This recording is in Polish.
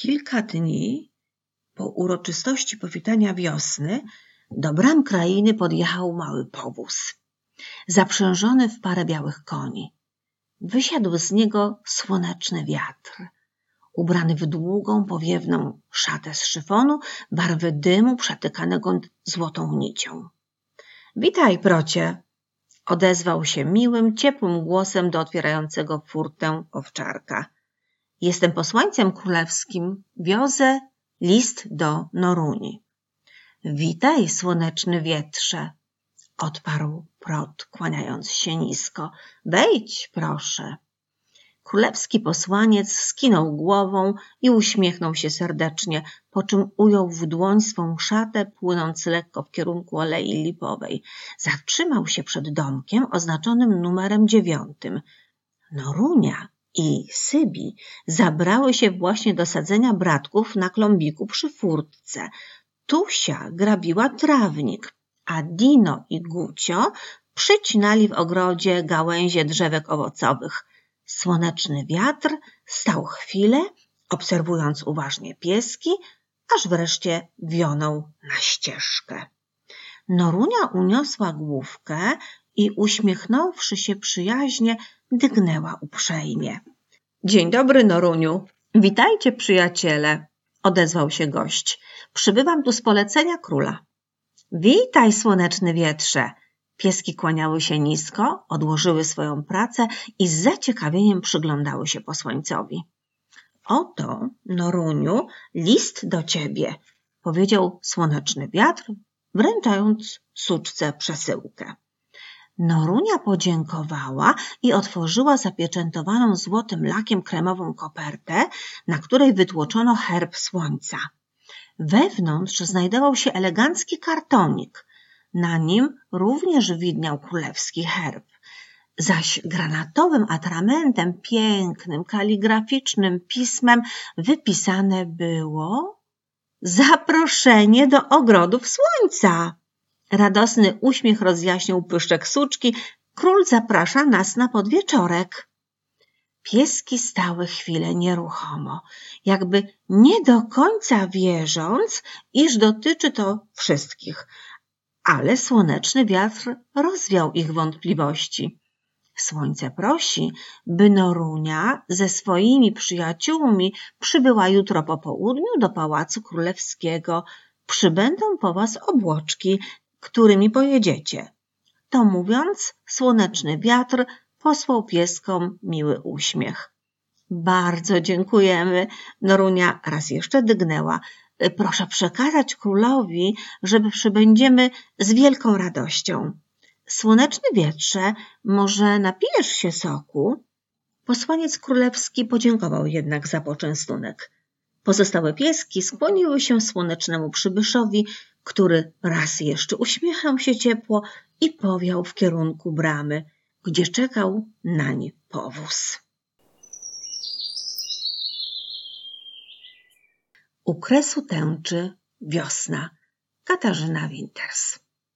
Kilka dni po uroczystości powitania wiosny do bram krainy podjechał mały powóz, zaprzężony w parę białych koni. Wysiadł z niego słoneczny wiatr, ubrany w długą, powiewną szatę z szyfonu, barwy dymu przetykanego złotą nicią. Witaj, procie! Odezwał się miłym, ciepłym głosem do otwierającego furtę owczarka. Jestem posłańcem królewskim, wiozę list do Noruni. Witaj, słoneczny wietrze, odparł prot, kłaniając się nisko. Wejdź, proszę. Królewski posłaniec skinął głową i uśmiechnął się serdecznie, po czym ujął w dłoń swą szatę, płynąc lekko w kierunku Alei Lipowej. Zatrzymał się przed domkiem oznaczonym numerem dziewiątym. Norunia i Sybi zabrały się właśnie do sadzenia bratków na klombiku przy furtce. Tusia grabiła trawnik, a Dino i Gucio przycinali w ogrodzie gałęzie drzewek owocowych. Słoneczny wiatr stał chwilę, obserwując uważnie pieski, aż wreszcie wionął na ścieżkę. Norunia uniosła główkę i uśmiechnąwszy się przyjaźnie, dygnęła uprzejmie. Dzień dobry, Noruniu. Witajcie, przyjaciele, odezwał się gość. Przybywam tu z polecenia króla. Witaj, słoneczny wietrze. Pieski kłaniały się nisko, odłożyły swoją pracę i z zaciekawieniem przyglądały się posłańcowi. Oto, Noruniu, list do ciebie, powiedział słoneczny wiatr, wręczając suczce przesyłkę. Norunia podziękowała i otworzyła zapieczętowaną złotym lakiem kremową kopertę, na której wytłoczono herb słońca. Wewnątrz znajdował się elegancki kartonik. Na nim również widniał królewski herb. Zaś granatowym atramentem, pięknym, kaligraficznym pismem wypisane było zaproszenie do ogrodów słońca. Radosny uśmiech rozjaśnił pyszczek suczki. Król zaprasza nas na podwieczorek. Pieski stały chwilę nieruchomo, jakby nie do końca wierząc, iż dotyczy to wszystkich. Ale słoneczny wiatr rozwiał ich wątpliwości. Słońce prosi, by Norunia ze swoimi przyjaciółmi przybyła jutro po południu do Pałacu Królewskiego. Przybędą po was obłoczki, którymi pojedziecie. To mówiąc, słoneczny wiatr posłał pieskom miły uśmiech. Bardzo dziękujemy. Norunia raz jeszcze dygnęła. Proszę przekazać królowi, że przybędziemy z wielką radością. Słoneczny wietrze, może napijesz się soku? Posłaniec królewski podziękował jednak za poczęstunek. Pozostałe pieski skłoniły się słonecznemu przybyszowi, który raz jeszcze uśmiechał się ciepło i powiał w kierunku bramy, gdzie czekał nań powóz. U kresu tęczy wiosna. Katarzyna Winters